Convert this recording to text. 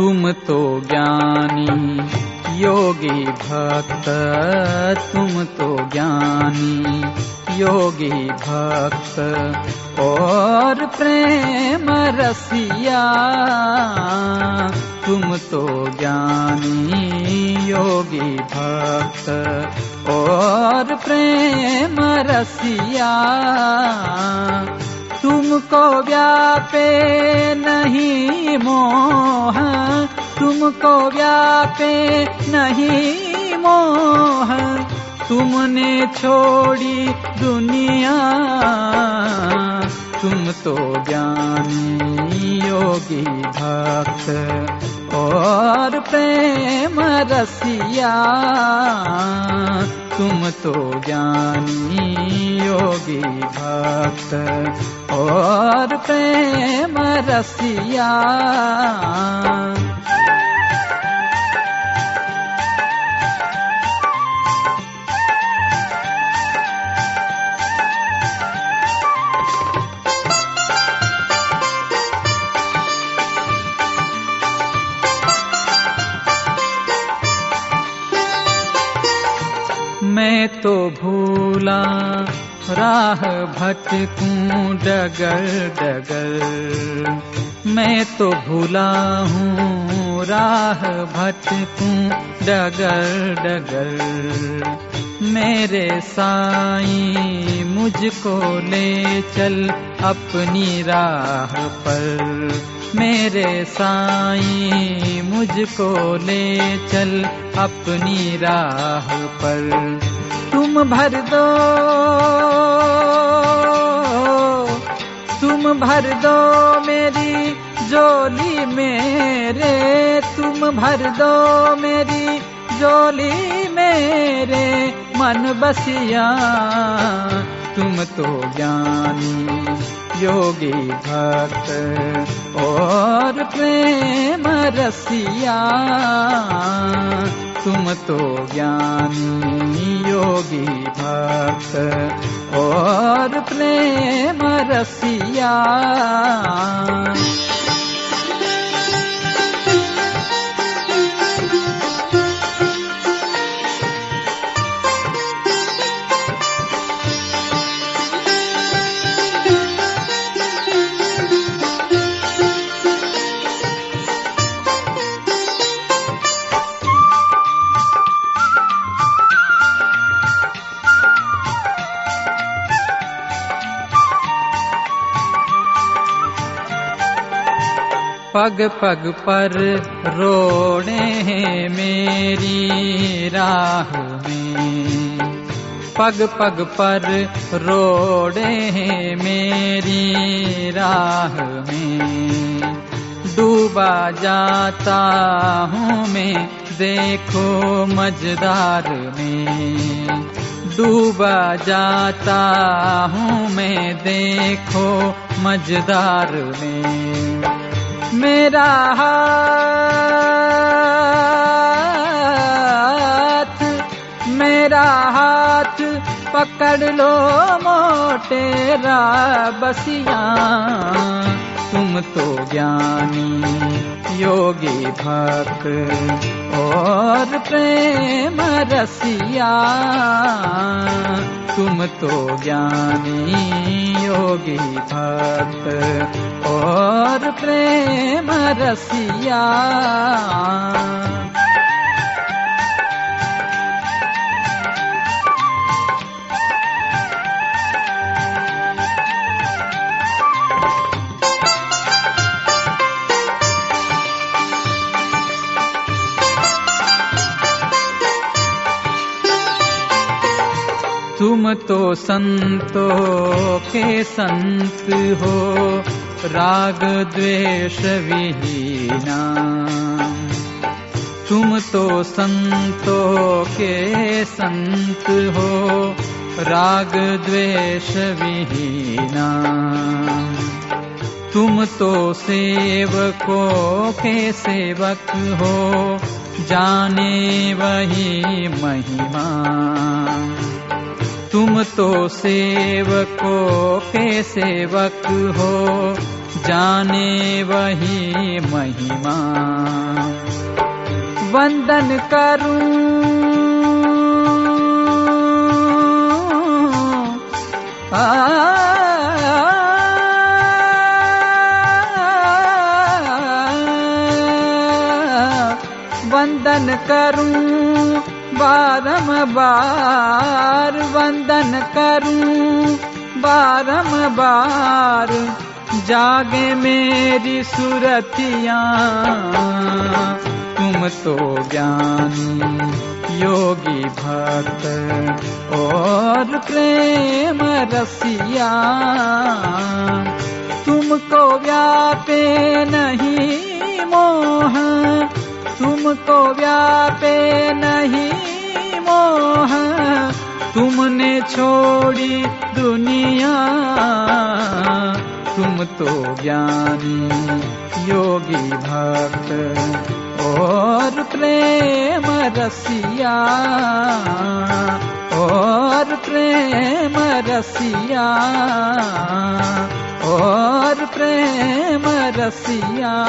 तुम तो ज्ञानी योगी भक्त तुम तो ज्ञानी योगी भक्त। और प्रेम रसिया तुम तो ज्ञानी योगी भक्त। और प्रेम रसिया तुमको व्यापे नहीं मोह। तुमको व्यापे नहीं मोह। तुमने छोड़ी दुनिया। तुम तो ज्ञानी योगी भक्त और प्रेम रसिया। तुम तो ज्ञानी योगी भक्त और प्रेम रसिया। तो भूला, राह भटकूं डगर डगर। मैं तो भूला हूँ, राह भटकूं डगर डगर। मेरे साई, मुझको ले चल अपनी राह पर। मेरे साई, मुझको ले चल अपनी राह पर। तुम भर दो, तुम भर दो मेरी जोली मेरे, तुम भर दो मेरी जोली मेरे मन बसिया, तुम तो ज्ञानी। योगी भक्त और प्रेम रसिया। तुम तो ज्ञानी योगी भक्त और प्रेम रसिया पग पग पर रोड़े हैं मेरी राह में। पग पग पर रोड़े हैं मेरी राह में। डूबा जाता हूँ मैं, देखो मजदार में। डूबा जाता हूँ मैं, देखो मजदार में। मेरा हाथ मेरा हाथ पकड़ लो मोटेरा बसिया तुम तो ज्ञानी योगी भक्त और प्रेम रसिया। तुम तो ज्ञानी योगी भक्त और रसिया। तुम तो संतों के संत हो राग द्वेष विहीना तुम तो संतों के संत हो राग द्वेष विहीना तुम तो सेवकों के सेवक हो जाने वही महिमा तुम तो सेवकों के सेवक हो जाने वही महिमा वंदन करूं वंदन करूं बारम बार वंदन करूँ। बारम बार जागे मेरी सुरतिया। तुम तो ज्ञानी योगी भक्त और प्रेम रसिया। तुमको व्यापे नहीं मोह, तुमको व्यापे नहीं मोह तुमने छोड़ी दुनिया। तुम तो ज्ञानी, योगी भक्त और प्रेम रसिया। और प्रेम रसिया। और प्रेम रसिया।